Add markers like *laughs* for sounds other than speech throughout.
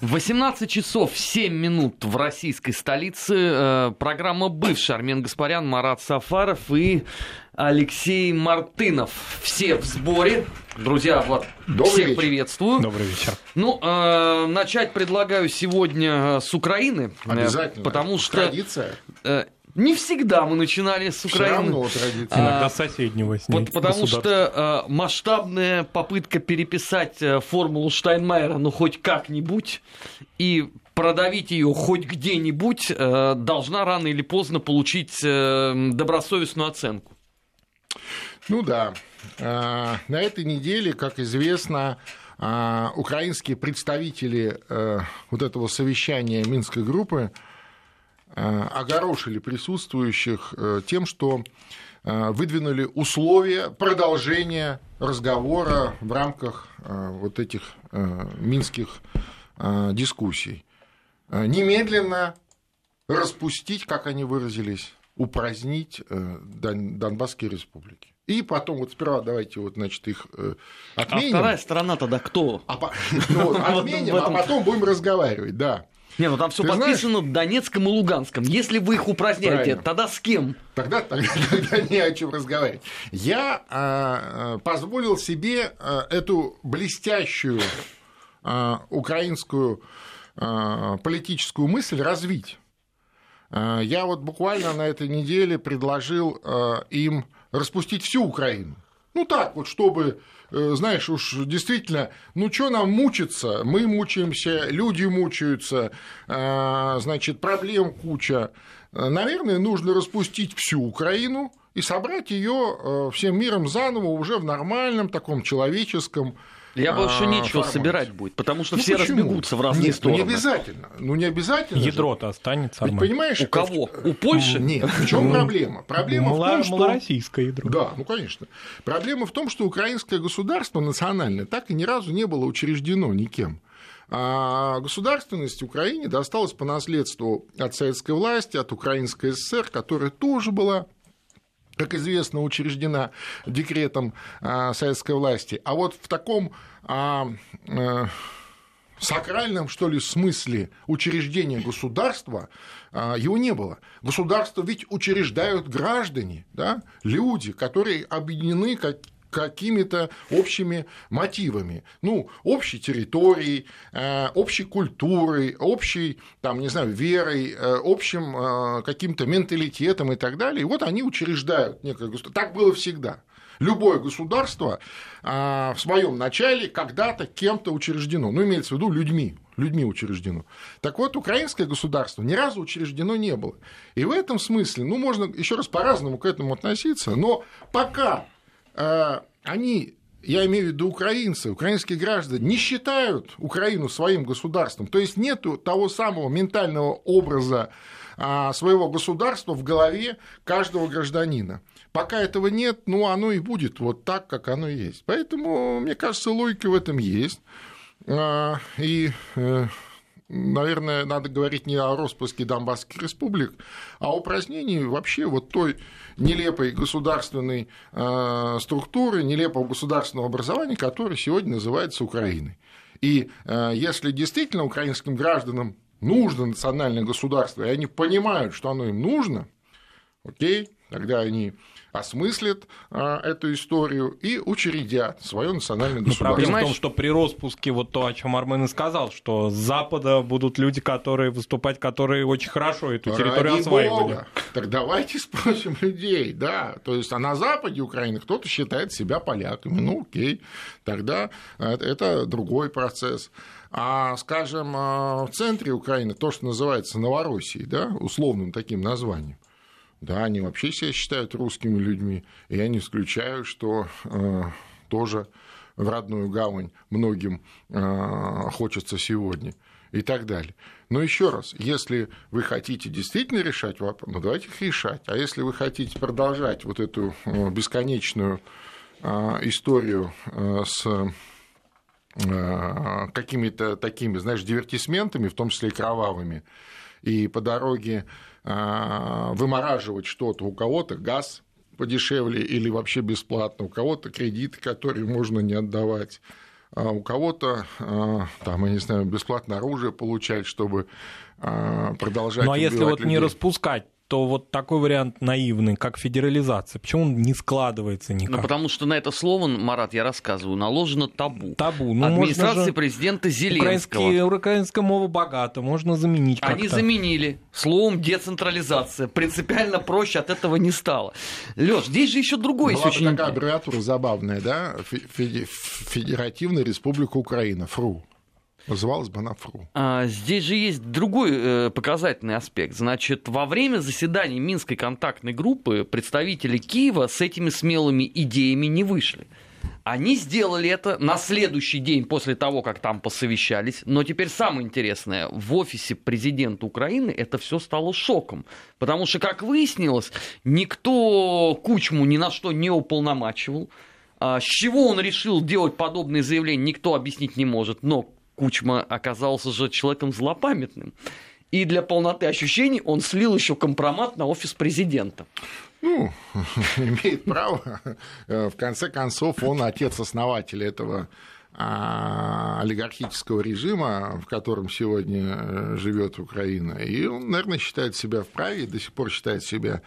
18 часов 7 минут в российской столице. Э, программа «Бывший» Армен Гаспарян, Марат Сафаров и Алексей Мартынов. Все в сборе. Друзья, вот Добрый всех вечер. приветствую. Добрый вечер. Ну, э, начать предлагаю сегодня с Украины. Э, Обязательно. Потому что... Традиция. Э, не всегда мы начинали с Украины. Все равно традиция. А, Иногда соседнего с ней Потому что э, масштабная попытка переписать э, формулу Штайнмайера, ну, хоть как-нибудь, и продавить ее хоть где-нибудь, э, должна рано или поздно получить э, добросовестную оценку. Ну да. Э, на этой неделе, как известно, э, украинские представители э, вот этого совещания Минской группы огорошили присутствующих э, тем, что э, выдвинули условия продолжения разговора в рамках вот этих минских дискуссий. Немедленно распустить, как они выразились, упразднить Донбасские республики. И потом, вот сперва давайте вот, значит, их отменим. А вторая сторона тогда кто? А, *laughs* ну, *laughs* отменим, а потом будем разговаривать, да. Не, ну там все подписано знаешь... Донецком и Луганском. Если вы их упраздняете, Правильно. тогда с кем? Тогда, *laughs* тогда, тогда не о чем разговаривать. Я а, позволил себе а, эту блестящую а, украинскую а, политическую мысль развить. А, я вот буквально на этой неделе предложил а, им распустить всю Украину. Ну так вот, чтобы знаешь, уж действительно, ну что нам мучиться? Мы мучаемся, люди мучаются, э, значит, проблем куча. Наверное, нужно распустить всю Украину и собрать ее э, всем миром заново уже в нормальном таком человеческом я больше нечего собирать будет, потому что ну, все почему? разбегутся в разные Нет, стороны. Ну не обязательно. Ну не обязательно. Ядро-то останется. Ведь, понимаешь? У кого? У Польши? Нет. В чем проблема? Проблема Мало, в том, что малороссийское ядро. Да, ну конечно. Проблема в том, что украинское государство национальное так и ни разу не было учреждено никем. А государственность Украине досталась по наследству от советской власти, от Украинской ССР, которая тоже была как известно, учреждена декретом а, советской власти. А вот в таком а, э, сакральном, что ли, смысле учреждения государства а, его не было. Государство ведь учреждают граждане, да, люди, которые объединены как какими-то общими мотивами. Ну, общей территорией, э, общей культурой, общей, там, не знаю, верой, э, общим э, каким-то менталитетом и так далее. И вот они учреждают некое государство. Так было всегда. Любое государство в своем начале когда-то кем-то учреждено. Ну, имеется в виду людьми, людьми учреждено. Так вот, украинское государство ни разу учреждено не было. И в этом смысле, ну, можно еще раз по-разному к этому относиться, но пока они я имею в виду украинцы, украинские граждане, не считают Украину своим государством. То есть нет того самого ментального образа а, своего государства в голове каждого гражданина. Пока этого нет, ну, оно и будет вот так, как оно есть. Поэтому, мне кажется, логика в этом есть. А, и э, наверное, надо говорить не о распуске Донбасских республик, а о упразднении вообще вот той нелепой государственной э, структуры, нелепого государственного образования, которое сегодня называется Украиной. И э, если действительно украинским гражданам нужно национальное государство, и они понимают, что оно им нужно, окей, тогда они осмыслят а, эту историю и учредят свое национальное государство. Но проблема в том, что при распуске вот то, о чем Армен и сказал, что с Запада будут люди, которые выступать, которые очень хорошо эту территорию Ради осваивали. Бога. Так давайте спросим людей, да. То есть, а на Западе Украины кто-то считает себя поляками. Ну, окей, тогда это другой процесс. А, скажем, а, в центре Украины то, что называется Новороссией, да, условным таким названием, да, они вообще себя считают русскими людьми, я не исключаю, что э, тоже в родную гавань многим э, хочется сегодня и так далее. Но еще раз, если вы хотите действительно решать вопрос, ну давайте их решать. А если вы хотите продолжать вот эту э, бесконечную э, историю э, с какими-то такими, знаешь, дивертисментами, в том числе и кровавыми, и по дороге вымораживать что-то. У кого-то газ подешевле или вообще бесплатно, у кого-то кредиты, которые можно не отдавать. а у кого-то, там, я не знаю, бесплатно оружие получать, чтобы продолжать Ну а если вот людей. не распускать то вот такой вариант наивный, как федерализация, почему он не складывается никак? Ну, потому что на это слово, Марат, я рассказываю, наложено табу. Табу. Ну, Администрации же... президента Зеленского. Украинская мова богата, можно заменить как-то. Они заменили словом децентрализация. Принципиально проще от этого не стало. Леш, здесь же еще другой Была очень... такая аббревиатура забавная, да? Федеративная республика Украина, ФРУ. Называлась бы она ФРУ. А, здесь же есть другой э, показательный аспект. Значит, во время заседаний Минской контактной группы представители Киева с этими смелыми идеями не вышли. Они сделали это на следующий день после того, как там посовещались. Но теперь самое интересное, в офисе президента Украины это все стало шоком. Потому что, как выяснилось, никто Кучму ни на что не уполномачивал. А, с чего он решил делать подобные заявления, никто объяснить не может. Но Кучма оказался же человеком злопамятным. И для полноты ощущений он слил еще компромат на офис президента. Ну, *laughs* имеет право. В конце концов, он отец-основатель этого а, олигархического режима, в котором сегодня э, живет Украина. И он, наверное, считает себя вправе, до сих пор считает себя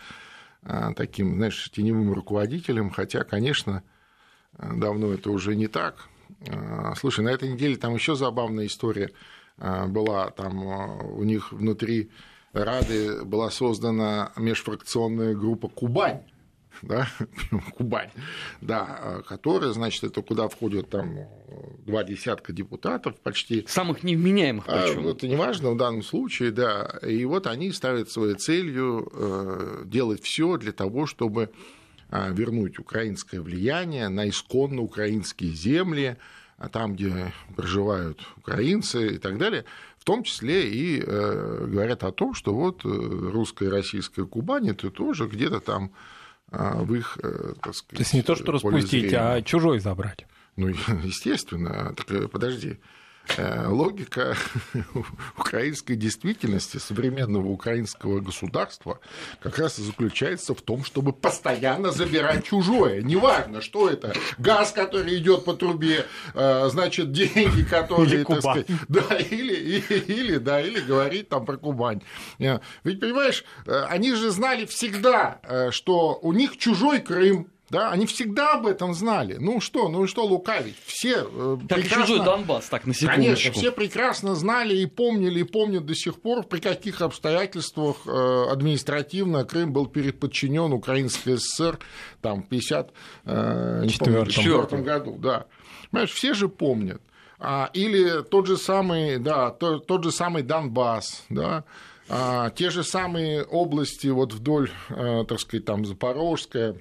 а, таким, знаешь, теневым руководителем, хотя, конечно, давно это уже не так. А, слушай, на этой неделе там еще забавная история а, была. Там а, у них внутри Рады была создана межфракционная группа «Кубань», да, *laughs* Кубань, да, которая, значит, это куда входят там два десятка депутатов почти. Самых невменяемых причем. А, это не важно в данном случае, да. И вот они ставят своей целью э, делать все для того, чтобы вернуть украинское влияние на исконно украинские земли, а там, где проживают украинцы и так далее, в том числе и э, говорят о том, что вот э, русская и российская Кубань это тоже где-то там а, в их, э, так сказать, То есть не то, что распустить, а чужой забрать. Ну, *laughs* естественно. Так, подожди. Э, логика *laughs* украинской действительности, современного украинского государства как раз и заключается в том, чтобы постоянно забирать чужое. Неважно, что это. Газ, который идет по трубе, э, значит, деньги, которые... Или сказать, *laughs* да, или, или, или, да, или говорить там про Кубань. Э, ведь, понимаешь, они же знали всегда, что у них чужой Крым, да, они всегда об этом знали. Ну что, ну что лукавить? Все э, как прекрасно... чужой Донбасс, так на секундочку. Конечно, все прекрасно знали и помнили, и помнят до сих пор, при каких обстоятельствах э, административно Крым был подчинен Украинской ССР там, в 1954 э, году. Да. Понимаешь, все же помнят. А, или тот же самый, да, тот, тот же самый Донбасс, да, а, те же самые области вот вдоль, так сказать, там Запорожская,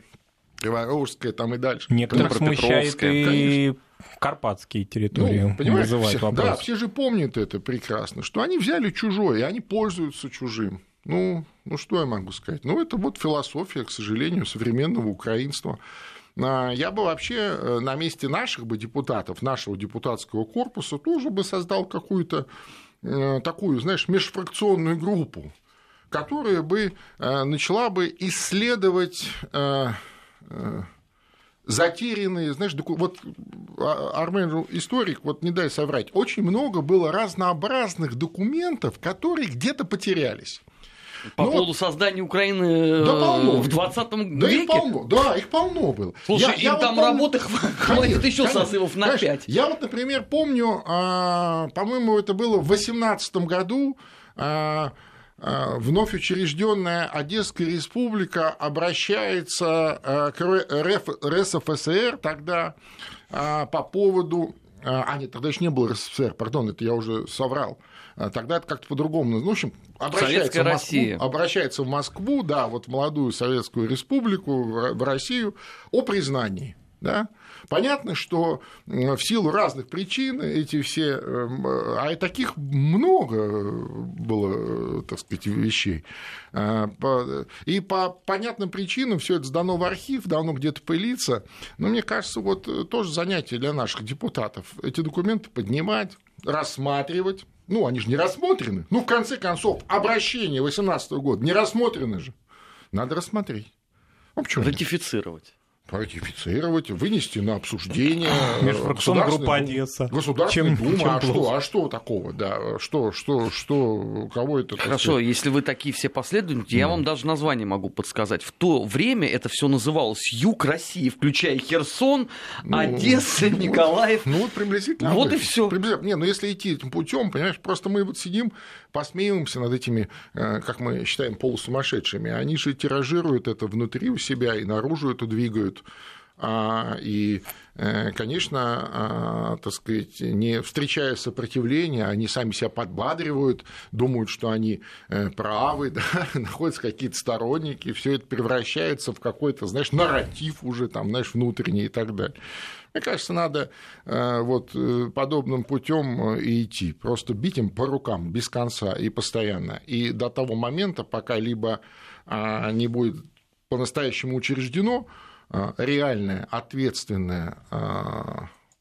Криворожская там и дальше. Некоторых смущает и карпатские территории ну, понимаешь, все, Да, все же помнят это прекрасно, что они взяли чужое, и они пользуются чужим. Ну, ну, что я могу сказать? Ну, это вот философия, к сожалению, современного украинства. А, я бы вообще э, на месте наших бы депутатов, нашего депутатского корпуса тоже бы создал какую-то э, такую, знаешь, межфракционную группу, которая бы э, начала бы исследовать затерянные, знаешь, доку... вот а, Армен историк, вот не дай соврать, очень много было разнообразных документов, которые где-то потерялись. По ну, поводу создания Украины э, да, полно. в 20 да, веке? Их полно, да, их полно было. Слушай, я, им я там вот помню... работы хватит еще сосывов на 5. Я вот, например, помню, а, по-моему, это было в 18 году, а, Э, вновь учрежденная Одесская республика обращается э, к РСФСР тогда э, по поводу... А, нет, тогда еще не было РСФСР, пардон, это я уже соврал. Тогда это как-то по-другому. Ну, в общем, обращается в, Москву, Россия. обращается в Москву, да, вот в молодую Советскую Республику, в Россию о признании. Да? Понятно, что в силу разных причин эти все, эм, а и таких много было, так сказать, вещей. А, и по понятным причинам все это сдано в архив, давно где-то пылится. Но мне кажется, вот тоже занятие для наших депутатов. Эти документы поднимать, рассматривать. Ну, они же не рассмотрены. Ну, в конце концов, обращение 2018 года не рассмотрены же. Надо рассмотреть. Ну, Ратифицировать. Ратифицировать, вынести на обсуждение. *coughs* Межфракционная группа Одесса. Государственная чем, Дума. Чем а, что, а что такого? Да, что, что, что, кого это? Хорошо, сказать? если вы такие все последовательные, я вам даже название могу подсказать. В то время это все называлось Юг России, включая Херсон, ну, Одесса, ну, Николаев. Ну вот приблизительно. Вот и все. Не, ну если идти этим путем, понимаешь, просто мы вот сидим, посмеиваемся над этими, э, как мы считаем, полусумасшедшими. Они же тиражируют это внутри у себя и наружу это двигают. А, и, э, конечно, а, так сказать, не встречая сопротивления, они сами себя подбадривают, думают, что они э, правы, *laughs* да, находятся какие-то сторонники, все это превращается в какой-то, знаешь, нарратив уже там, знаешь, внутренний и так далее. Мне кажется, надо э, вот подобным путем идти, просто бить им по рукам без конца и постоянно. И до того момента, пока либо а, не будет по-настоящему учреждено реальное, ответственное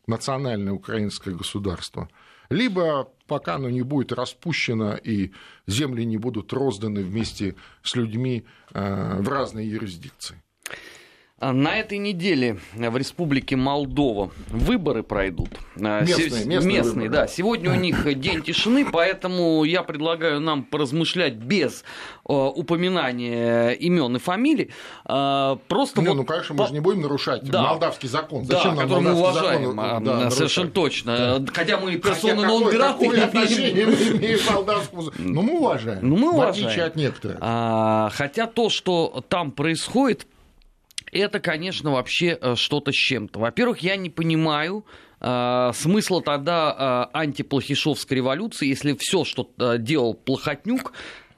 национальное украинское государство, либо пока оно не будет распущено и земли не будут розданы вместе с людьми в разные юрисдикции. На этой неделе в Республике Молдова выборы пройдут. А, местные, местные, местные да. Сегодня у них день тишины, поэтому я предлагаю нам поразмышлять без э, упоминания имен и фамилий. Э, просто ну, вот... ну, конечно, мы же не будем нарушать да. молдавский закон. Зачем да, который мы уважаем, закон, да, совершенно нарушать? точно. Да. Хотя мы персоны нон граты Ну, мы уважаем. Ну, мы уважаем. В отличие от некоторых. А, хотя то, что там происходит, это, конечно, вообще э, что-то с чем-то. Во-первых, я не понимаю э, смысла тогда э, антиплохишовской революции, если все, что э, делал Плохотнюк,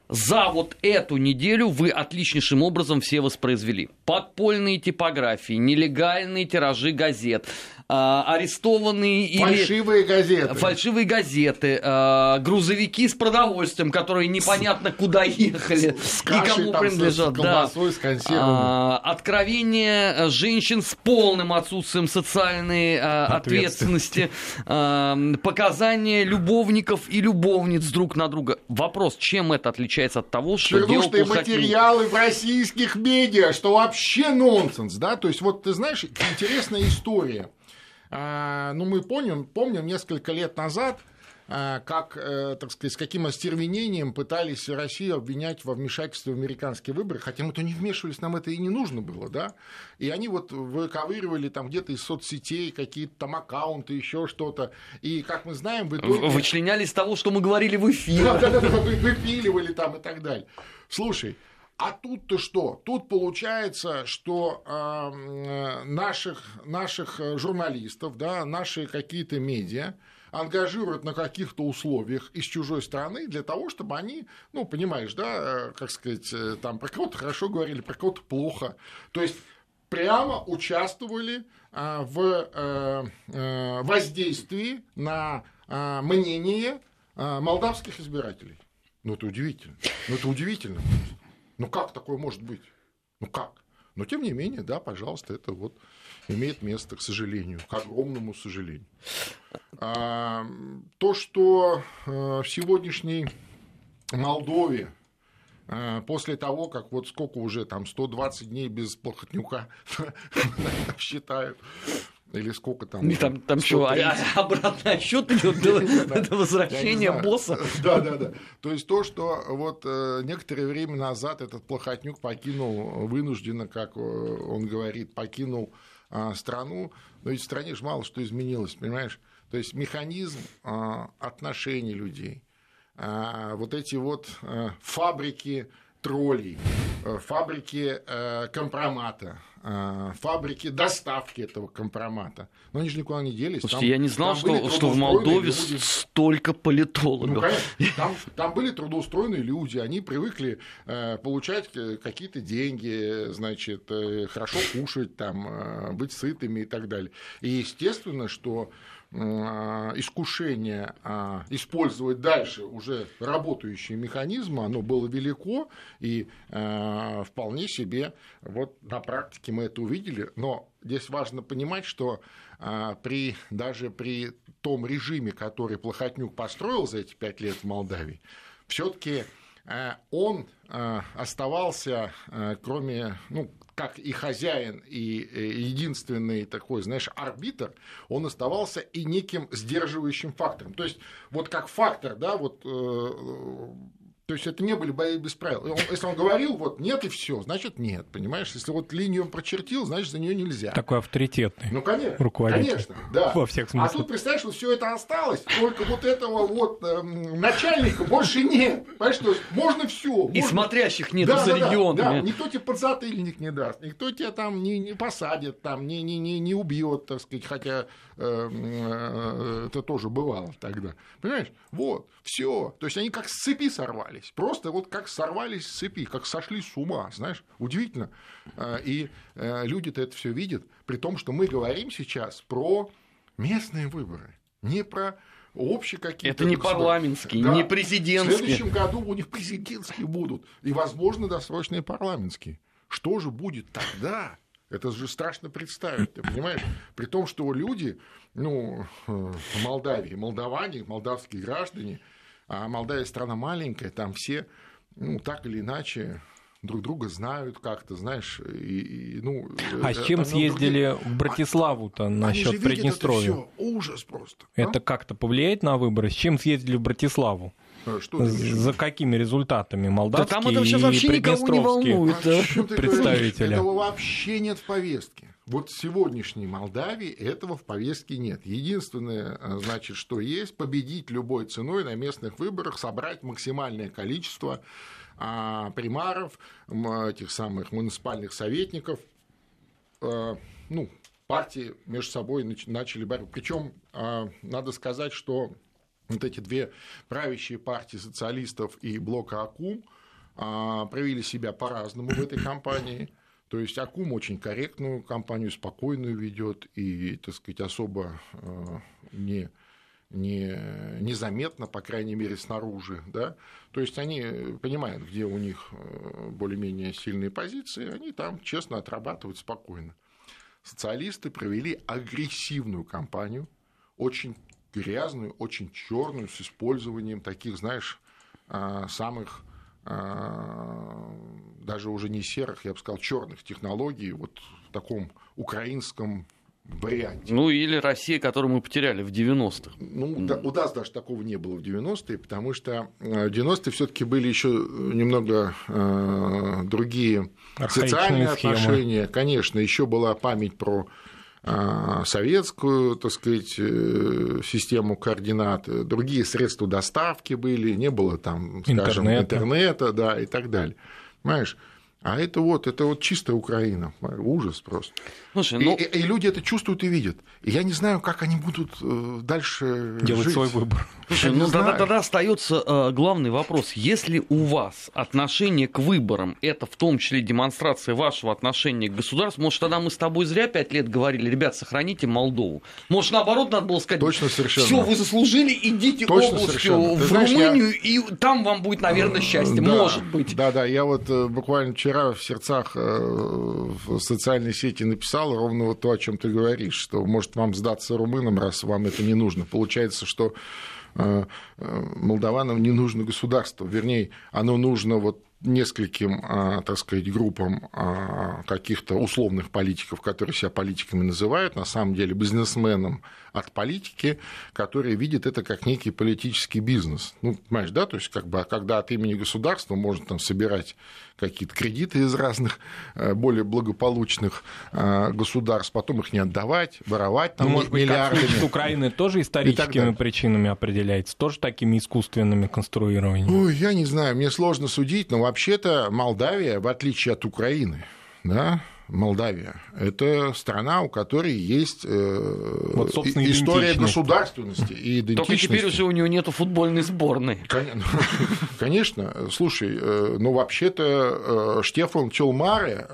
за вот эту неделю вы отличнейшим образом все воспроизвели. Подпольные типографии, нелегальные тиражи газет, арестованные фальшивые или... газеты, фальшивые газеты, а, грузовики с продовольствием, которые непонятно куда ехали с, кашей, и кому там, принадлежат, с колбасой, да. с консервами. А, откровение женщин с полным отсутствием социальной ответственности, показания любовников и любовниц друг на друга. Вопрос, чем это отличается от того, что делал материалы в российских медиа, что вообще нонсенс, да? То есть вот ты знаешь, интересная история. А, ну, мы помним, помним несколько лет назад, а, как, э, так сказать, с каким остервенением пытались Россию обвинять во вмешательстве в американские выборы, хотя мы-то не вмешивались, нам это и не нужно было, да, и они вот выковыривали там где-то из соцсетей какие-то там аккаунты, еще что-то, и, как мы знаем, в итоге... Вычленяли из того, что мы говорили в эфире. Да-да-да, выпиливали там и так далее. Слушай, а тут-то что? Тут получается, что э, наших, наших журналистов, да, наши какие-то медиа ангажируют на каких-то условиях из чужой страны для того, чтобы они, ну, понимаешь, да, как сказать, э, там про кого-то хорошо говорили, про кого-то плохо. То есть прямо участвовали э, в э, воздействии на мнение молдавских избирателей. Ну, это удивительно. Ну, это удивительно. Ну как такое может быть? Ну как? Но тем не менее, да, пожалуйста, это вот имеет место, к сожалению, к огромному сожалению. А, то, что э, в сегодняшней Молдове э, после того, как вот сколько уже там 120 дней без плохотнюка *laughs* считают, или сколько там? И там, там что, а, а, обратный отсчет идет до *laughs* возвращения босса? *laughs* Да, да, да. То есть то, что вот э, некоторое время назад этот плохотнюк покинул вынужденно, как э, он говорит, покинул а, страну, но ведь в стране же мало что изменилось, понимаешь? То есть механизм а, отношений людей, вот эти вот э, фабрики троллей, э, фабрики э, компромата, э, фабрики доставки этого компромата. Но они же никуда не делись. Слушайте, там, я не знал, что, что в Молдове люди. столько политологов. Ну, конечно, там, там были трудоустроенные люди, они привыкли получать какие-то деньги, значит, хорошо кушать, там, быть сытыми и так далее. И естественно, что искушение а, использовать дальше уже работающие механизмы, оно было велико, и а, вполне себе вот на практике мы это увидели. Но здесь важно понимать, что при, даже при том режиме, который Плохотнюк построил за эти пять лет в Молдавии, все-таки он оставался, кроме, ну, как и хозяин, и э, единственный такой, знаешь, арбитр, он оставался и неким сдерживающим фактором. То есть, вот как фактор, да, вот э, то есть это не были бои без правил. Он, если он говорил, вот нет и все, значит нет, понимаешь? Если вот линию он прочертил, значит за нее нельзя. Такой авторитетный. Ну конечно, руководитель. конечно, да. *laughs* Во всех смыслах. А тут представляешь, что все это осталось, только вот этого вот э, начальника больше нет. Понимаешь, то есть можно все. И можно... смотрящих нет да, за да, регионами. Да, да. Никто тебе подзатыльник не даст, никто тебя там не, не посадит, там не, не, не, не убьет, так сказать, хотя это тоже бывало тогда. Понимаешь? Вот, все. То есть они как с цепи сорвались. Просто вот как сорвались с цепи, как сошли с ума, знаешь, удивительно. А, и э, люди-то это все видят, при том, что мы говорим сейчас про местные выборы, не про общие какие-то. Это не парламентские, да. не президентские. В следующем году у них президентские будут, и, возможно, досрочные парламентские. Что же будет тогда? Это же страшно представить, ты понимаешь? При том, что люди, ну, э, в Молдавии, молдаване, молдавские граждане, а Молдавия страна маленькая, там все, ну, так или иначе, друг друга знают как-то, знаешь, и, и ну. А с чем съездили другие... в Братиславу-то насчет Приднестровья? Это ужас просто. Это а? как-то повлияет на выборы? С чем съездили в Братиславу? А что За какими результатами? Молдавские да там это сейчас вообще никого не волнует. А представители. Этого вообще нет в повестке. Вот в сегодняшней Молдавии этого в повестке нет. Единственное, э, значит, что есть, победить любой ценой на местных выборах, собрать максимальное количество а, примаров, этих самых муниципальных советников, э, ну, партии между собой начали борьбу. Причем а, надо сказать, что вот эти две правящие партии социалистов и блока АКУМ а, проявили себя по-разному в этой кампании. То есть Акум очень корректную кампанию, спокойную ведет и, так сказать, особо не, не, незаметно, по крайней мере, снаружи. Да? То есть они понимают, где у них э, более-менее сильные позиции, они там честно отрабатывают спокойно. Социалисты провели агрессивную кампанию, очень грязную, очень черную, с использованием таких, знаешь, э, самых а, даже уже не серых, я бы сказал, черных технологий, вот в таком украинском варианте. Ну, или Россия, которую мы потеряли в 90-х. Ну, да, у нас даже такого не было в 90-е, потому что э, в 90-е все таки были еще немного э, другие Архаичные социальные схемы. отношения. Конечно, еще была память про а, советскую, так сказать, э, систему координат, другие средства доставки были, не было там, скажем, интернета, интернета да, и так далее. Понимаешь? А это вот, это вот чистая Украина. Ужас просто. Слушай, ну... и, и, и люди это чувствуют и видят. И я не знаю, как они будут э, дальше делать жить. свой выбор. Слушай, ну тогда, тогда остается э, главный вопрос. Если у вас отношение к выборам это в том числе демонстрация вашего отношения к государству, может, тогда мы с тобой зря пять лет говорили, ребят, сохраните Молдову. Может, наоборот, надо было сказать, Точно совершенно. все, вы заслужили, идите Точно областью совершенно. в знаешь, Румынию, я... и там вам будет, наверное, счастье. Да, Может быть. Да, да, я вот э, буквально вчера вчера в сердцах э, в социальной сети написал ровно вот то, о чем ты говоришь, что может вам сдаться румынам, раз вам это не нужно. Получается, что э, э, молдаванам не нужно государство, вернее, оно нужно вот нескольким, так сказать, группам каких-то условных политиков, которые себя политиками называют, на самом деле бизнесменам от политики, которые видят это как некий политический бизнес. Ну, понимаешь, да, то есть, как бы, когда от имени государства можно там собирать какие-то кредиты из разных э, более благополучных э, государств, потом их не отдавать, воровать там ну, может миллиардами. Быть, как Украины тоже историческими причинами определяется, тоже такими искусственными конструированиями? Ой, я не знаю, мне сложно судить, но вообще-то Молдавия, в отличие от Украины, да, Молдавия. Это страна, у которой есть э, вот, история государственности и идентичности. Только теперь уже у нее нет футбольной сборной. *laughs* Конечно. Слушай, э, ну вообще-то э, Штефан Челмаре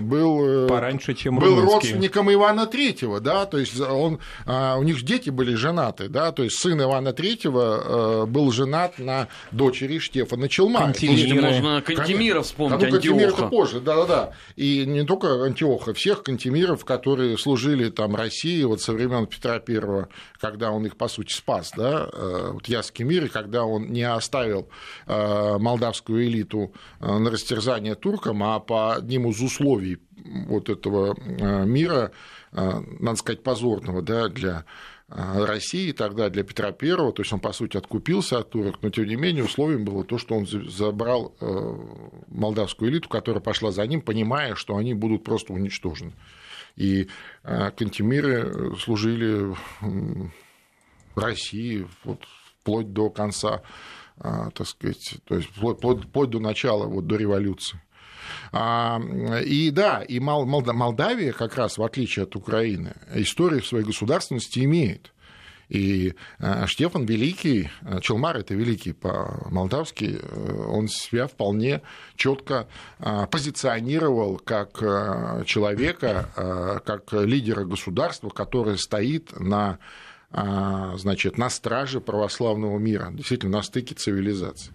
был, Пораньше, чем был родственником Ивана Третьего, да, то есть он, а, у них дети были женаты, да, то есть сын Ивана Третьего был женат на дочери Штефана Челмаре. Можно Кантемира вспомнить, ну, Кантемир это позже, да-да-да. И не только Антиоха, всех кантемиров, которые служили там России вот со времен Петра Первого, когда он их, по сути, спас, да, э, вот Яский мир, и когда он не оставил э, молдавскую элиту на растерзание туркам, а по одним из условий вот этого мира, надо сказать, позорного да, для Э, России тогда для Петра Первого, то есть он, по сути, откупился от турок, но, тем не менее, условием было то, что он забрал э, молдавскую элиту, которая пошла за ним, понимая, что они будут просто уничтожены. И э, кантемиры служили России вот, вплоть до конца, так сказать, то есть вплоть, вплоть до начала, вот, до революции. А, и да, и Молдавия как раз, в отличие от Украины, историю своей государственности имеет. И а, Штефан Великий, а, Челмар это Великий по-молдавски, э, он себя вполне четко позиционировал как человека, как лидера государства, которое стоит на значит, на страже православного мира, действительно на стыке цивилизаций.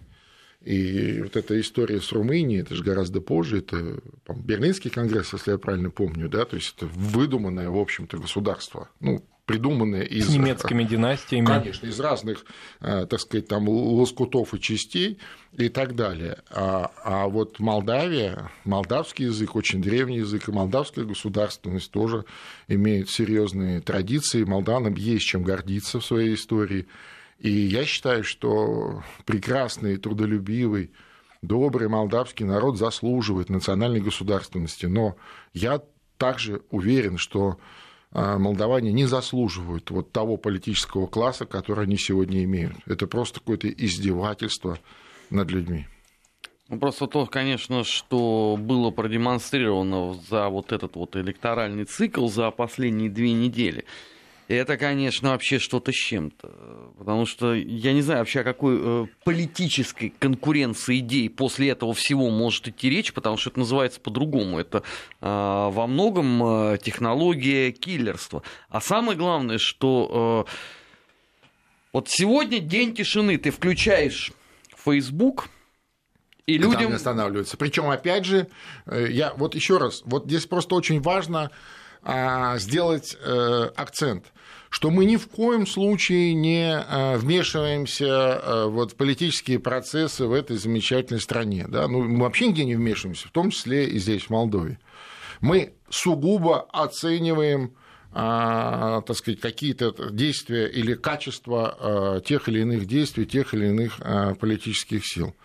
И вот эта история с Румынией, это же гораздо позже, это Берлинский конгресс, если я правильно помню, да, то есть это выдуманное, в общем-то, государство, ну, придуманное из... С немецкими династиями. Конечно, из разных, э, так сказать, там, лоскутов и частей и так далее. А, а вот Молдавия, молдавский язык, очень древний язык, и молдавская государственность тоже имеет серьезные традиции. Молдавам есть чем гордиться в своей истории. И я считаю, что прекрасный, трудолюбивый, добрый молдавский народ заслуживает национальной государственности. Но я также уверен, что а, молдаване не заслуживают вот того политического класса, который они сегодня имеют. Это просто какое-то издевательство над людьми. Ну, просто то, конечно, что было продемонстрировано за вот этот вот электоральный цикл за последние две недели – это, конечно, вообще что-то с чем-то. Потому что я не знаю вообще о какой э, политической конкуренции идей после этого всего может идти речь, потому что это называется по-другому. Это э, во многом э, технология киллерства. А самое главное, что э, вот сегодня день тишины. Ты включаешь Facebook, и людям... Там не останавливаются. Причем, опять же, э, я вот еще раз, вот здесь просто очень важно а, сделать э, акцент, что мы ни в коем случае не э, вмешиваемся э, вот в политические процессы в этой замечательной стране. Да? Ну, мы вообще нигде не вмешиваемся, в том числе и здесь, в Молдове. Мы сугубо оцениваем а, так сказать, какие-то действия или качество тех или иных действий тех или иных политических сил.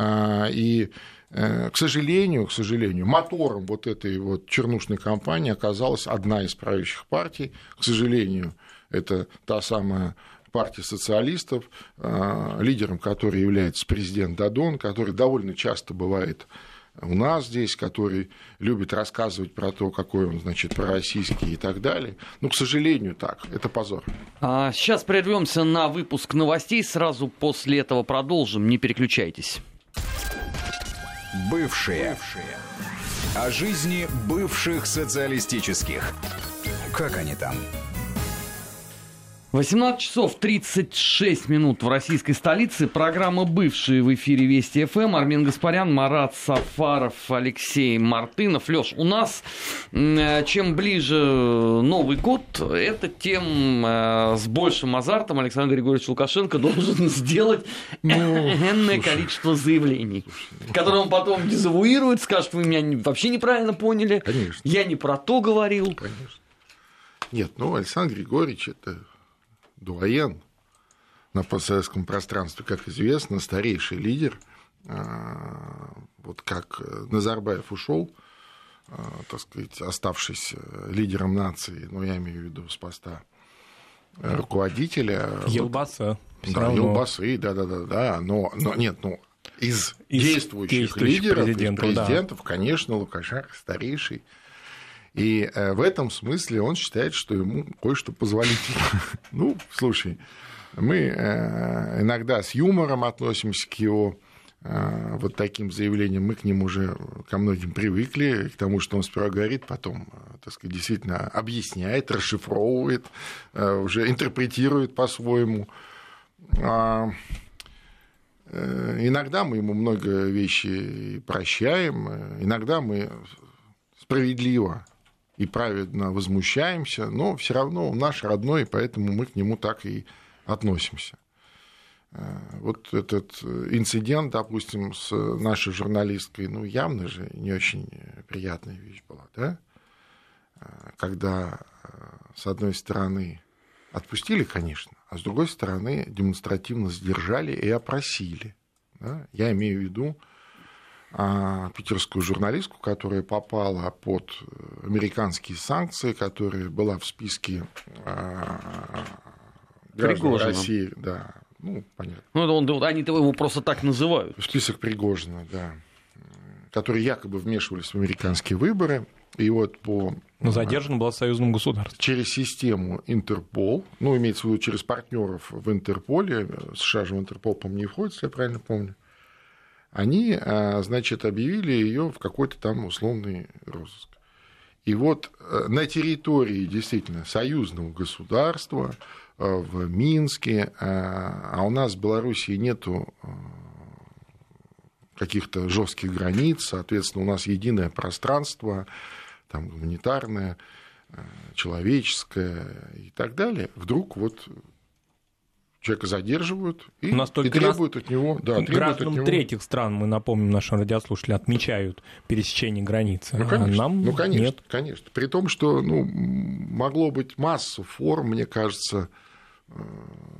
И Э, к сожалению, к сожалению, мотором вот этой вот чернушной кампании оказалась одна из правящих партий. К сожалению, это та самая партия социалистов, э, лидером которой является президент Дадон, который довольно часто бывает у нас здесь, который любит рассказывать про то, какой он, значит, пророссийский и так далее. Ну, к сожалению, так. Это позор. А сейчас прервемся на выпуск новостей. Сразу после этого продолжим. Не переключайтесь. Бывшие. Бывшие. О жизни бывших социалистических. Как они там? 18 часов 36 минут в российской столице. Программа «Бывшие» в эфире Вести ФМ. Армин Гаспарян, Марат Сафаров, Алексей Мартынов. Леш, у нас э, чем ближе Новый год, это тем э, с большим азартом Александр Григорьевич Лукашенко должен *laughs* сделать энное количество заявлений, которые он потом дезавуирует, скажет, вы меня вообще неправильно поняли. Конечно. Я не про то говорил. Конечно. Нет, ну, Александр Григорьевич – это дуаен на постсоветском пространстве, как известно, старейший лидер. А, вот как Назарбаев ушел, а, так сказать, оставшись лидером нации, но я имею в виду с поста руководителя. Елбаса. Да, Елбасы, да, да, да, да. Но, но нет, ну, из, из действующих, действующих лидеров, президентов, из президентов да. конечно, Лукашенко старейший и э, в этом смысле он считает, что ему кое-что позволительно. *laughs* Ну, слушай, мы э, иногда с юмором относимся к его э, вот таким заявлениям, мы к ним уже ко многим привыкли, к тому, что он сперва говорит, потом, так сказать, действительно объясняет, расшифровывает, уже интерпретирует по-своему. А, иногда мы ему много вещей прощаем, иногда мы справедливо и праведно возмущаемся, но все равно он наш родной, поэтому мы к нему так и относимся. Э, вот этот инцидент, допустим, с нашей журналисткой, ну, явно же не очень приятная вещь была, да? Э, когда, э, с одной стороны, отпустили, конечно, а с другой стороны, демонстративно сдержали и опросили. Да? Я имею в виду питерскую журналистку, которая попала под американские санкции, которая была в списке а, граждан России, да, ну, понятно. Ну, он, они его просто так называют. Список Пригожина, да. Которые якобы вмешивались в американские выборы. И вот по... Но задержан был союзным государством. Через систему Интерпол, ну, имеется в виду через партнеров в Интерполе, США же в Интерпол, по-моему, не входит, если я правильно помню, они, а, значит, объявили ее в какой-то там условный розыск. И вот э, на территории действительно союзного государства, э, в Минске, э, а у нас в Белоруссии нету каких-то жестких границ, соответственно, у нас единое пространство, там, гуманитарное, человеческое и так далее, вдруг вот человека задерживают и, У нас и требуют от него... Да, гражданам него... третьих стран, мы напомним, нашим радиослушателям, отмечают пересечение границы. Ну, конечно, а нам ну, конечно, нет. конечно. При том, что ну, могло быть масса форм, мне кажется, э,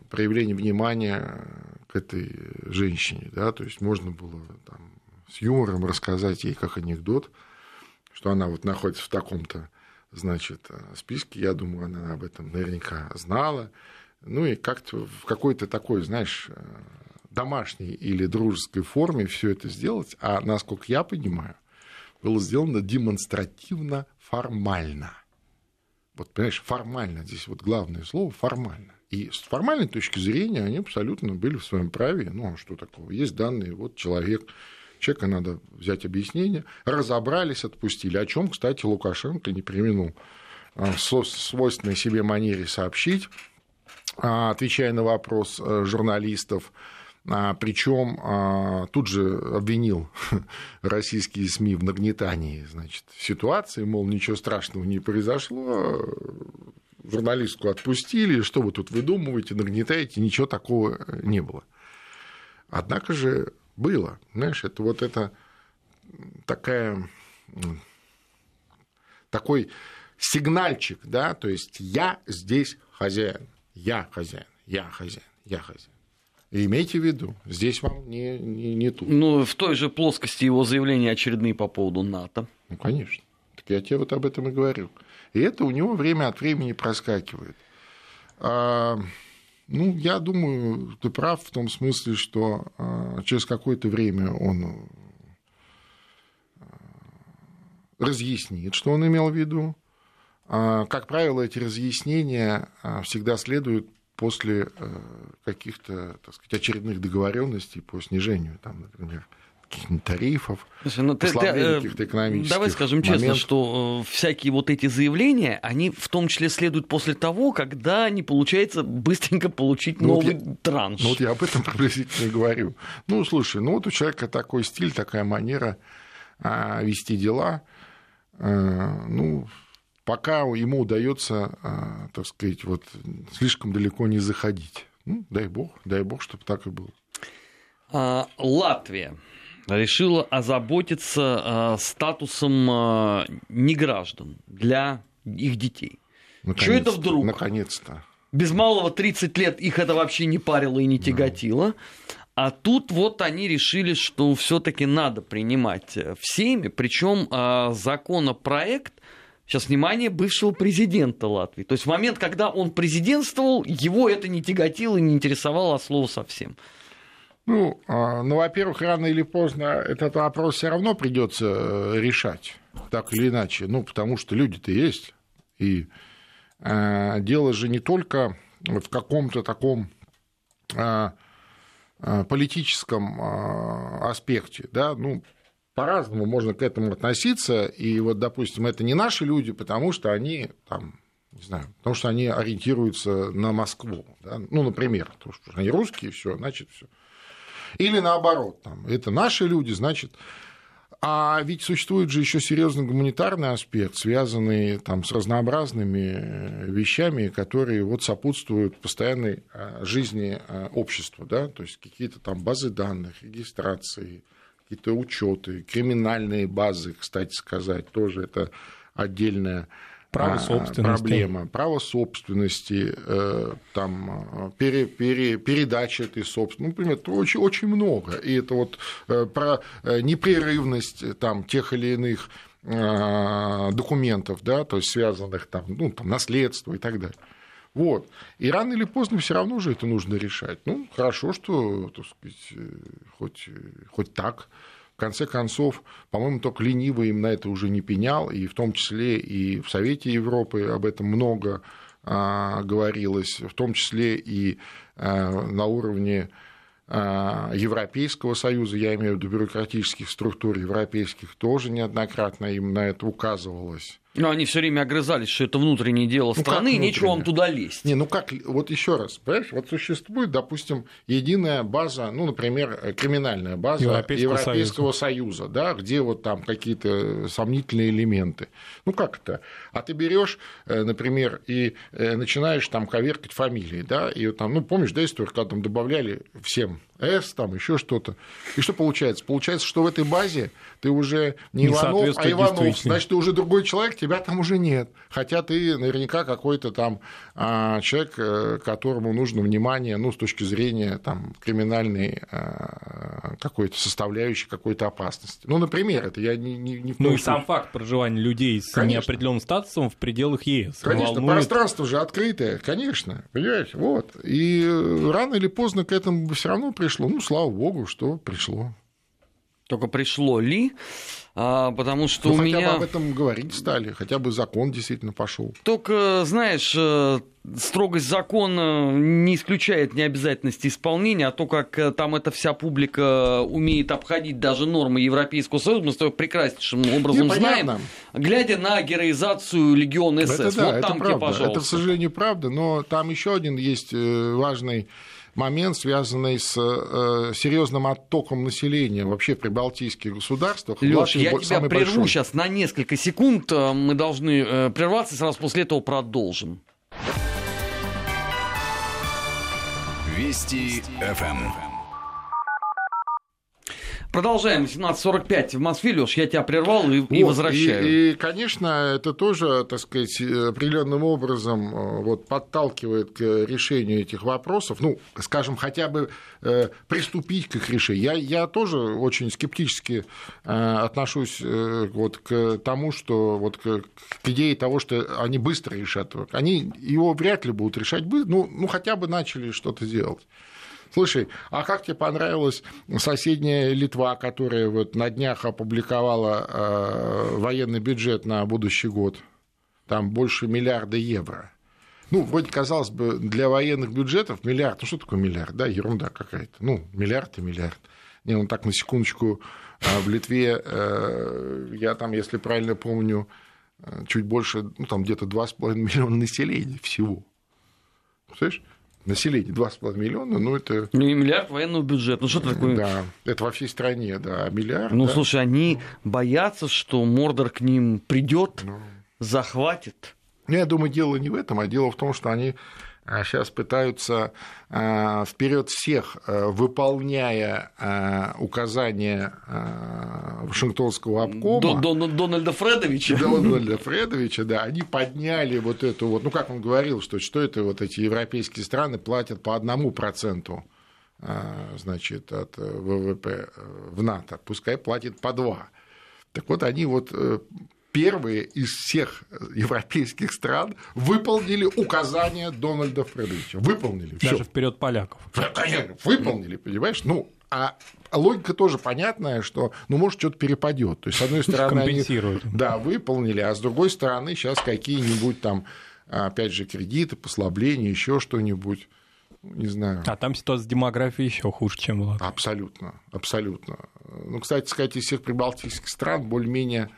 проявления внимания к этой женщине. Да? То есть можно было там, с юмором рассказать ей как анекдот, что она вот находится в таком-то значит, э, списке. Я думаю, она об этом наверняка знала ну и как-то в какой-то такой, знаешь, э, домашней или дружеской форме все это сделать, а насколько я понимаю, было сделано демонстративно формально. Вот, понимаешь, формально, здесь вот главное слово формально. И с формальной точки зрения они абсолютно были в своем праве. Ну, а что такого? Есть данные, вот человек, человека надо взять объяснение, разобрались, отпустили. О чем, кстати, Лукашенко не применил а, свойственной себе манере сообщить отвечая на вопрос э, журналистов, а, причем а, тут же обвинил *laughs* российские СМИ в нагнетании значит, ситуации, мол, ничего страшного не произошло, журналистку отпустили, что вы тут выдумываете, нагнетаете, ничего такого э, не было. Однако же было, знаешь, это вот это такая, такой сигнальчик, да, то есть я здесь хозяин. Я хозяин, я хозяин, я хозяин. И имейте в виду, здесь вам не, не, не тут. Ну, в той же плоскости его заявления очередные по поводу НАТО. Ну, конечно. Так я тебе вот об этом и говорю. И это у него время от времени проскакивает. А, ну, я думаю, ты прав в том смысле, что а, через какое-то время он а, разъяснит, что он имел в виду. А, как правило, эти разъяснения а, всегда следуют после э, каких-то так сказать, очередных договоренностей по снижению, там, например, каких-нибудь тарифов, Слушай, ну, ты, ты, э, каких-то экономических Давай скажем моментов. честно, что э, всякие вот эти заявления, они в том числе следуют после того, когда не получается быстренько получить ну, новый вот я, транш. Ну вот я об этом *laughs* приблизительно и говорю. Ну, слушай, ну вот у человека такой стиль, такая манера а, вести дела. ну, пока ему удается, а, так сказать, вот слишком далеко не заходить. Ну, дай бог, дай бог, чтобы так и было. А, Латвия решила озаботиться а, статусом неграждан для их детей. Что это вдруг? Наконец-то. Без малого 30 лет их это вообще не парило и не тяготило. Да. А тут вот они решили, что все-таки надо принимать всеми, причем законопроект сейчас внимание, бывшего президента Латвии. То есть в момент, когда он президентствовал, его это не тяготило и не интересовало от слова совсем. Ну, а, ну, во-первых, рано или поздно этот вопрос все равно придется э, решать, так или иначе. Ну, потому что люди-то есть. И э, дело же не только в каком-то таком э, политическом э, аспекте, да, ну, по-разному можно к этому относиться. И вот, допустим, это не наши люди, потому что они там, не знаю, потому что они ориентируются на Москву. Да? Ну, например, потому что они русские, все, значит, все. Или наоборот, там, это наши люди, значит. А ведь существует же еще серьезный гуманитарный аспект, связанный там, с разнообразными э, вещами, которые вот сопутствуют постоянной э, жизни э, общества. Да? То есть какие-то там базы данных, регистрации, какие-то учеты, криминальные базы, кстати сказать, тоже это отдельная Право а, собственности. проблема. Право собственности, там, пере, пере, передача этой собственности. Ну, например, очень, очень много. И это вот про непрерывность там, тех или иных документов, да, то есть связанных там, ну, там, наследство и так далее. Вот. И рано или поздно все равно же это нужно решать. Ну, хорошо, что, так сказать, хоть, хоть так. В конце концов, по-моему, только ленивый им на это уже не пенял, и в том числе и в Совете Европы об этом много а, говорилось, в том числе и а, на уровне а, Европейского Союза, я имею в виду бюрократических структур европейских, тоже неоднократно им на это указывалось. Но они все время огрызались, что это внутреннее дело ну, страны, и нечего вам туда лезть. Не, ну как, вот еще раз, понимаешь, вот существует, допустим, единая база, ну, например, криминальная база Европейского, Европейского Союза. Союза, да, где вот там какие-то сомнительные элементы. Ну как это? А ты берешь, э, например, и э, начинаешь там коверкать фамилии, да, и вот там, ну, помнишь, да, историю, когда там добавляли всем С, там еще что-то. И что получается? Получается, что в этой базе ты уже не, не Иванов, а Иванов, значит, ты уже другой человек, тебя там уже нет. Хотя ты наверняка какой-то там а, человек, э, которому нужно внимание, ну, с точки зрения там, криминальной а, какой-то составляющей, какой-то опасности. Ну, например, это я не, не, не в Ну, и сам факт проживания людей с конечно. неопределенным статусом в пределах ЕС. Конечно, волнует... пространство же открытое, конечно, понимаете, вот. И рано или поздно к этому все равно пришло. Ну, слава богу, что пришло. Только пришло ли? А, потому что ну, у хотя меня... бы об этом говорить стали, хотя бы закон действительно пошел. Только, знаешь, э, строгость закона не исключает необязательности исполнения, а то, как э, там эта вся публика умеет обходить даже нормы Европейского Союза, мы с тобой прекраснейшим образом не, знаем, глядя на героизацию легиона СС. Это, да, вот это там правда. Где, пожалуйста. Это, к сожалению, правда, но там еще один есть э, важный момент, связанный с э, серьезным оттоком населения вообще при Балтийских государствах. Леш, я тебя прерву большой. сейчас на несколько секунд. Э, мы должны э, прерваться, сразу после этого продолжим. Вести ФМ. Продолжаем. 17.45 в Москве. Леш, я тебя прервал и, вот, и возвращаю. И, и, конечно, это тоже, так сказать, определенным образом э, вот, подталкивает к решению этих вопросов. Ну, скажем, хотя бы э, приступить к их решению. Я, я тоже очень скептически э, отношусь э, вот, к тому, что вот, к, к идее того, что они быстро решат. Они его вряд ли будут решать быстро, ну, ну хотя бы начали что-то делать. Слушай, а как тебе понравилась соседняя Литва, которая вот на днях опубликовала э, военный бюджет на будущий год? Там больше миллиарда евро. Ну, вроде, казалось бы, для военных бюджетов миллиард. Ну, что такое миллиард? Да, ерунда какая-то. Ну, миллиард и миллиард. Не, ну так, на секундочку, э, в Литве, э, я там, если правильно помню, э, чуть больше, ну, там где-то 2,5 миллиона населения всего. Слышишь? Население 2,5 миллиона, ну это... Ну и миллиард военного бюджета, ну что такое? Да, это во всей стране, да, миллиард... Ну да. слушай, они боятся, что Мордор к ним придет, ну... захватит. Ну, я думаю, дело не в этом, а дело в том, что они сейчас а пытаются а, вперед всех, а, выполняя указания Вашингтонского обкома. Дон, Дональда Фредовича. Дональда Фредовича, да, они подняли вот эту вот, ну как он говорил, что что это вот эти европейские страны платят по одному проценту значит, от ВВП в НАТО, пускай платит по два. Так вот, они вот э, первые из всех европейских стран выполнили указания Дональда Фредовича. Выполнили. Даже вперед поляков. Конечно, выполнили, понимаешь? Ну, а логика тоже понятная, что, ну, может, что-то перепадет. То есть, с одной *laughs* стороны, они да, выполнили, а с другой стороны, сейчас какие-нибудь там, опять же, кредиты, послабления, еще что-нибудь не знаю. А там ситуация с демографией еще хуже, чем была. Абсолютно, абсолютно. Ну, кстати сказать, из всех прибалтийских стран более-менее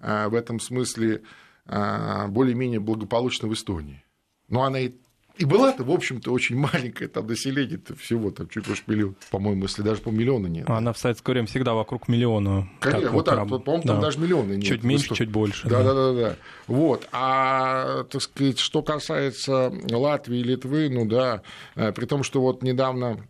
в этом смысле более-менее благополучна в Эстонии. Но она и И была-то, в общем-то, очень маленькое там население -то всего, там чуть больше миллиона, по-моему, если даже по миллиону нет. А она в советское время всегда вокруг миллиона. Конечно, вот так, вот, по-моему, там даже миллиона нет. Чуть меньше, чуть больше. Да, да, да, да. Вот. А, так сказать, что касается Латвии и Литвы, ну да, э, при том, что вот недавно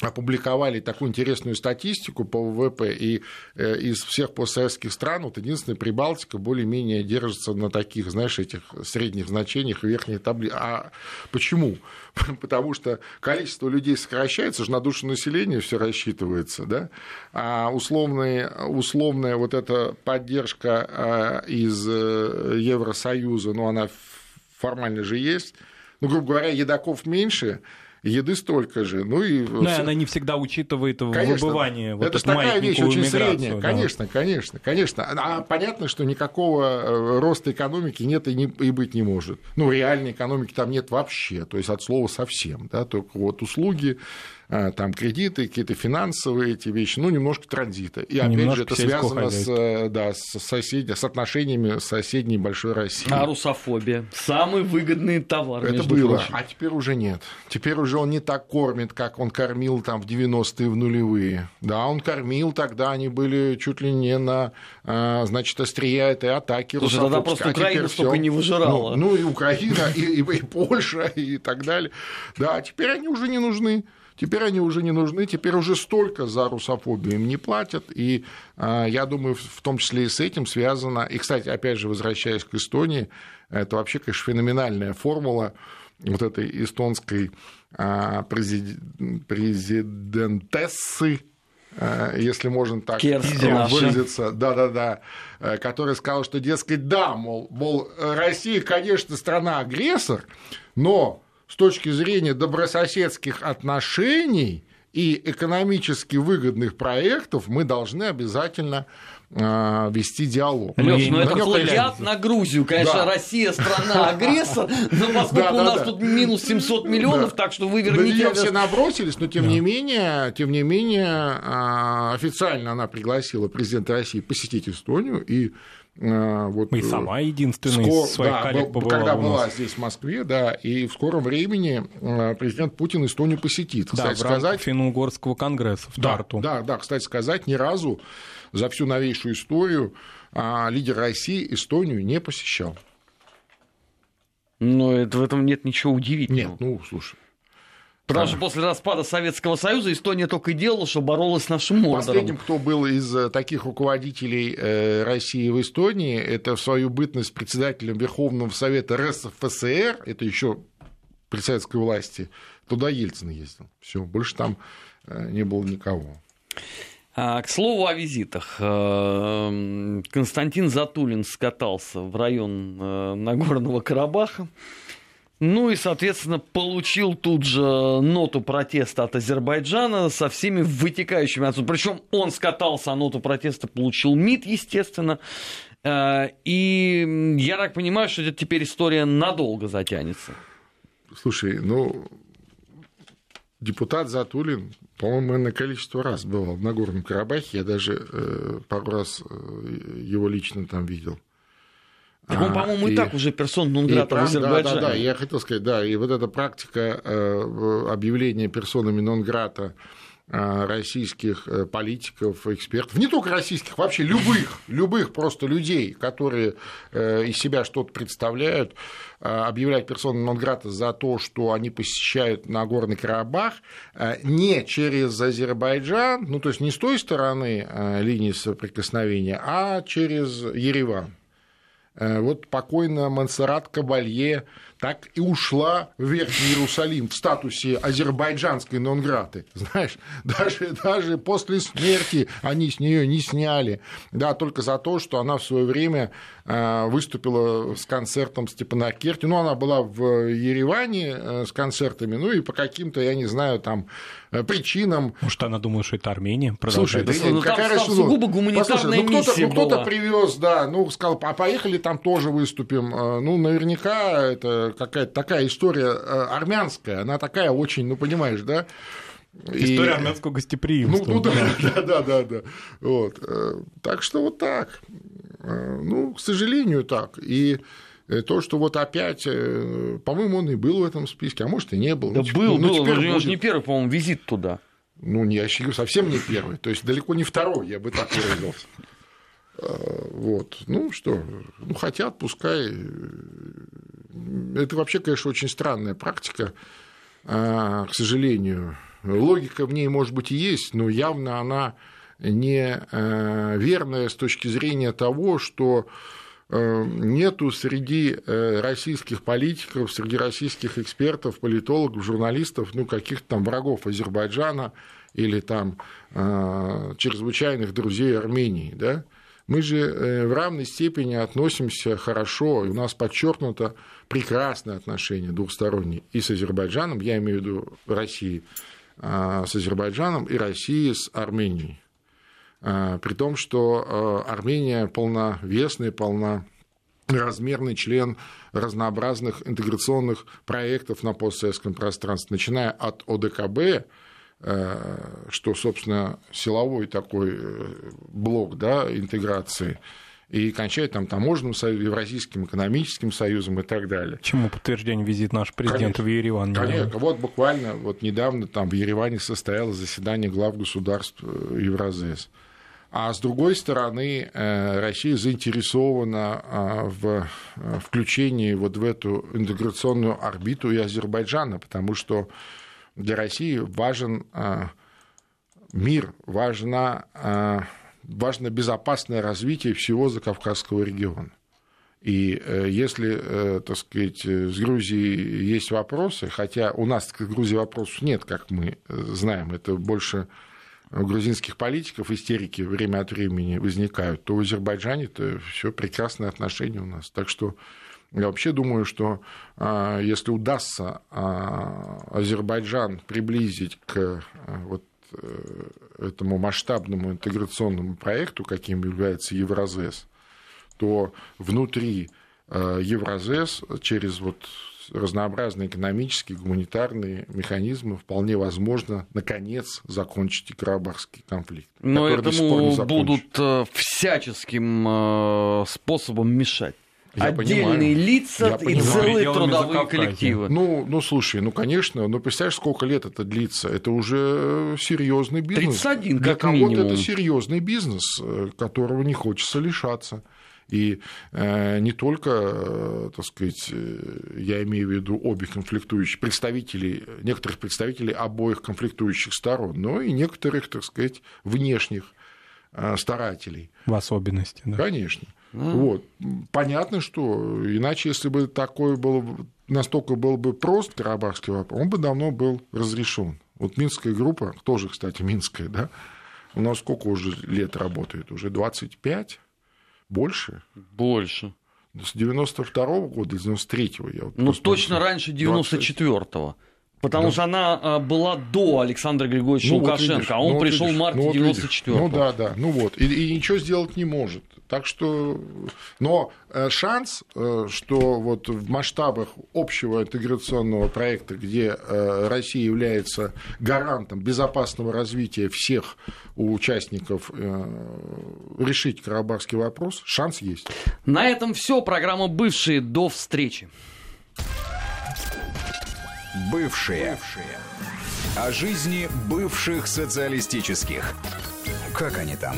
опубликовали такую интересную статистику по ВВП, и э, из всех постсоветских стран вот единственная Прибалтика более-менее держится на таких, знаешь, этих средних значениях верхней таблицы. А почему? *laughs* Потому что количество людей сокращается, же на душу населения все рассчитывается, да? А условная, условная вот эта поддержка э, из э, Евросоюза, ну, она формально же есть, ну, грубо говоря, едоков меньше, еды столько же. Ну, и Но все... она не всегда учитывает конечно, выбывание. Вот это же такая вещь очень средняя. Да. Конечно, конечно, конечно. А понятно, что никакого э, роста экономики нет и, не, и быть не может. Ну, реальной экономики там нет вообще, то есть от слова совсем. Да? Только вот услуги, а, там кредиты, какие-то финансовые эти вещи, ну, немножко транзита. И опять немножко же это связано с, э, да, с, соседи, с отношениями с соседней большой Россией. А русофобия? Самый выгодный товар. Это было, прочим. а теперь уже нет. Теперь уже он не так кормит, как он кормил там в 90-е, в нулевые. Да, он кормил тогда, они были чуть ли не на, а, значит, острия этой атаки Слушай, тогда просто а Украина столько не выжирала. Ну, ну и Украина, и, и, и Польша, и так далее. Да, теперь они уже не нужны. Теперь они уже не нужны, теперь уже столько за русофобию им не платят, и а, я думаю, в том числе и с этим связано, и, кстати, опять же, возвращаясь к Эстонии, это вообще, конечно, феноменальная формула вот этой эстонской а, президентессы, а, если можно так Керстина. выразиться, да-да-да, которая сказала, что, дескать, да, мол, мол, Россия, конечно, страна-агрессор, но с точки зрения добрососедских отношений и экономически выгодных проектов мы должны обязательно а, вести диалог. Леш, ну это плагиат на Грузию. Конечно, да. Россия страна-агрессор, но *laughs* поскольку да, да, у нас да. тут минус 700 миллионов, да. так что вы верните... На все набросились, но тем да. не менее, тем не менее, а, официально она пригласила президента России посетить Эстонию, и вот, и сама единственная скоро, из своих да, коллег побывала Когда была здесь, в Москве, да, и в скором времени а, президент Путин Эстонию посетит. Да, кстати, в сказать... финно-угорского конгресса в да, Тарту. Да, да, кстати сказать, ни разу за всю новейшую историю а, лидер России Эстонию не посещал. Но это, в этом нет ничего удивительного. Нет, ну, слушай, Потому что после распада Советского Союза Эстония только и делала, что боролась с нашим Мордором. Последним, кто был из э, таких руководителей э, России в Эстонии, это в свою бытность председателем Верховного Совета РСФСР, это еще при советской власти, туда Ельцин ездил. Все, больше там э, не было никого. А, к слову о визитах. Константин Затулин скатался в район Нагорного Карабаха. Ну и, соответственно, получил тут же ноту протеста от Азербайджана со всеми вытекающими отсюда. Причем он скатался, а ноту протеста получил МИД, естественно. Э, и я так понимаю, что это теперь история надолго затянется. Слушай, ну, депутат Затулин, по-моему, на количество раз бывал в Нагорном Карабахе. Я даже э, пару раз э, его лично там видел. Так он, по-моему, и, и так уже персон нон-грата в Азербайджане. Да, да, да, я хотел сказать, да, и вот эта практика э, объявления персонами нон-грата э, российских э, политиков, экспертов, не только российских, вообще любых, любых просто людей, которые из себя что-то представляют, объявлять персоны нон-грата за то, что они посещают Нагорный Карабах не через Азербайджан, ну то есть не с той стороны линии соприкосновения, а через Ереван. Э, вот покойная Монсеррат Кабалье так и ушла в Верхний Иерусалим в статусе азербайджанской нонграты. Знаешь, *laughs* даже, даже после смерти они с нее не сняли. Да, только за то, что она в свое время э, выступила с концертом Степана Керти. Ну, она была в Ереване э, с концертами, ну и по каким-то, я не знаю, там причинам. Может, она думает, что это Армения Слушай, да, ну, какая там, там сугубо гуманитарная Послушай, ну, кто-то, ну, кто-то привез, да, ну, сказал, а поехали там тоже выступим. Ну, наверняка это какая-то такая история э, армянская, она такая очень, ну, понимаешь, да? История и... армянского гостеприимства. Ну, ну да, да, *laughs* да, да, да. Вот. Э, так что вот так. Э, ну, к сожалению, так. И то, что вот опять, по-моему, он и был в этом списке, а может и не был. Да ну, был, ну, был, теперь у него будет. же не первый, по-моему, визит туда. Ну, не, я еще говорю, совсем не первый, то есть далеко не второй, я бы так выразился. *laughs* Вот, ну что, ну хотят, пускай. Это вообще, конечно, очень странная практика, а, к сожалению. Логика в ней, может быть, и есть, но явно она не а, верная с точки зрения того, что э, нету среди э, российских политиков, среди российских экспертов, политологов, журналистов, ну, каких-то там врагов Азербайджана или там э, чрезвычайных друзей Армении, да? Мы же э, в равной степени относимся хорошо, и у нас подчеркнуто прекрасное отношение двухстороннее и с Азербайджаном, я имею в виду России а, с Азербайджаном и России с Арменией. А, При том, что а, Армения полновесный, полноразмерный член разнообразных интеграционных проектов на постсоветском пространстве, начиная от ОДКБ, что, собственно, силовой такой э, блок да, интеграции, и кончая там таможенным союзом, Евразийским экономическим союзом и так далее. Чему подтверждение визит наш президент Конечно. в Ереван? Конечно, вот буквально вот недавно там в Ереване состоялось заседание глав государств э, Евразес. А с другой стороны, э, Россия заинтересована а, в э, включении вот в эту интеграционную орбиту и Азербайджана, потому что для России важен а, мир, важна, а, важно безопасное развитие всего Закавказского региона. И э, если, э, так сказать, э, с Грузией есть вопросы, хотя у нас к Грузии вопросов нет, как мы знаем, это больше у грузинских политиков истерики время от времени возникают, то в Азербайджане это все прекрасные отношения у нас. Так что я вообще думаю, что а, если удастся а, Азербайджан приблизить к вот этому масштабному интеграционному проекту, каким является Евразес, то внутри э, Евразес через вот разнообразные экономические, гуманитарные механизмы вполне возможно, наконец, закончить и Карабахский конфликт. Но этому будут э, всяческим э, способом мешать. Я Отдельные понимаю. лица Я и понимаю. целые Пределами трудовые Закавказья. коллективы. Ну, ну, слушай, ну, конечно, ну, представляешь, сколько лет это длится? Это уже серьезный бизнес. 31 Для как кого-то минимум. это серьезный бизнес, э, которого не хочется лишаться. И э, не только, э, так сказать, э, я имею в виду обе конфликтующие, представителей, некоторых представителей обоих конфликтующих сторон, но и некоторых, так сказать, внешних э, старателей. В особенности, да. Конечно. Вот. Понятно, что иначе, если бы такой был, бы- настолько был бы прост Карабахский вопрос, он бы давно был разрешен. Вот Минская группа, тоже, кстати, Минская, да, у нас сколько уже лет работает? Уже 25? Больше? Больше. С 92 года, с 93-го я вот Ну, точно раньше 94-го. Потому что она э, была до Александра Григорьевича Ну, вот Лукашенко, видишь, а он ну, вот пришел в марте ну, вот видишь. 94-го. Ну да, да, ну вот, и, и ничего сделать не может. Так что, но э, шанс, э, что вот в масштабах общего интеграционного проекта, где э, Россия является гарантом безопасного развития всех участников, решить карабахский вопрос, шанс есть. На этом все. Программа «Бывшие». До встречи. Бывшие. О жизни бывших социалистических. Как они там?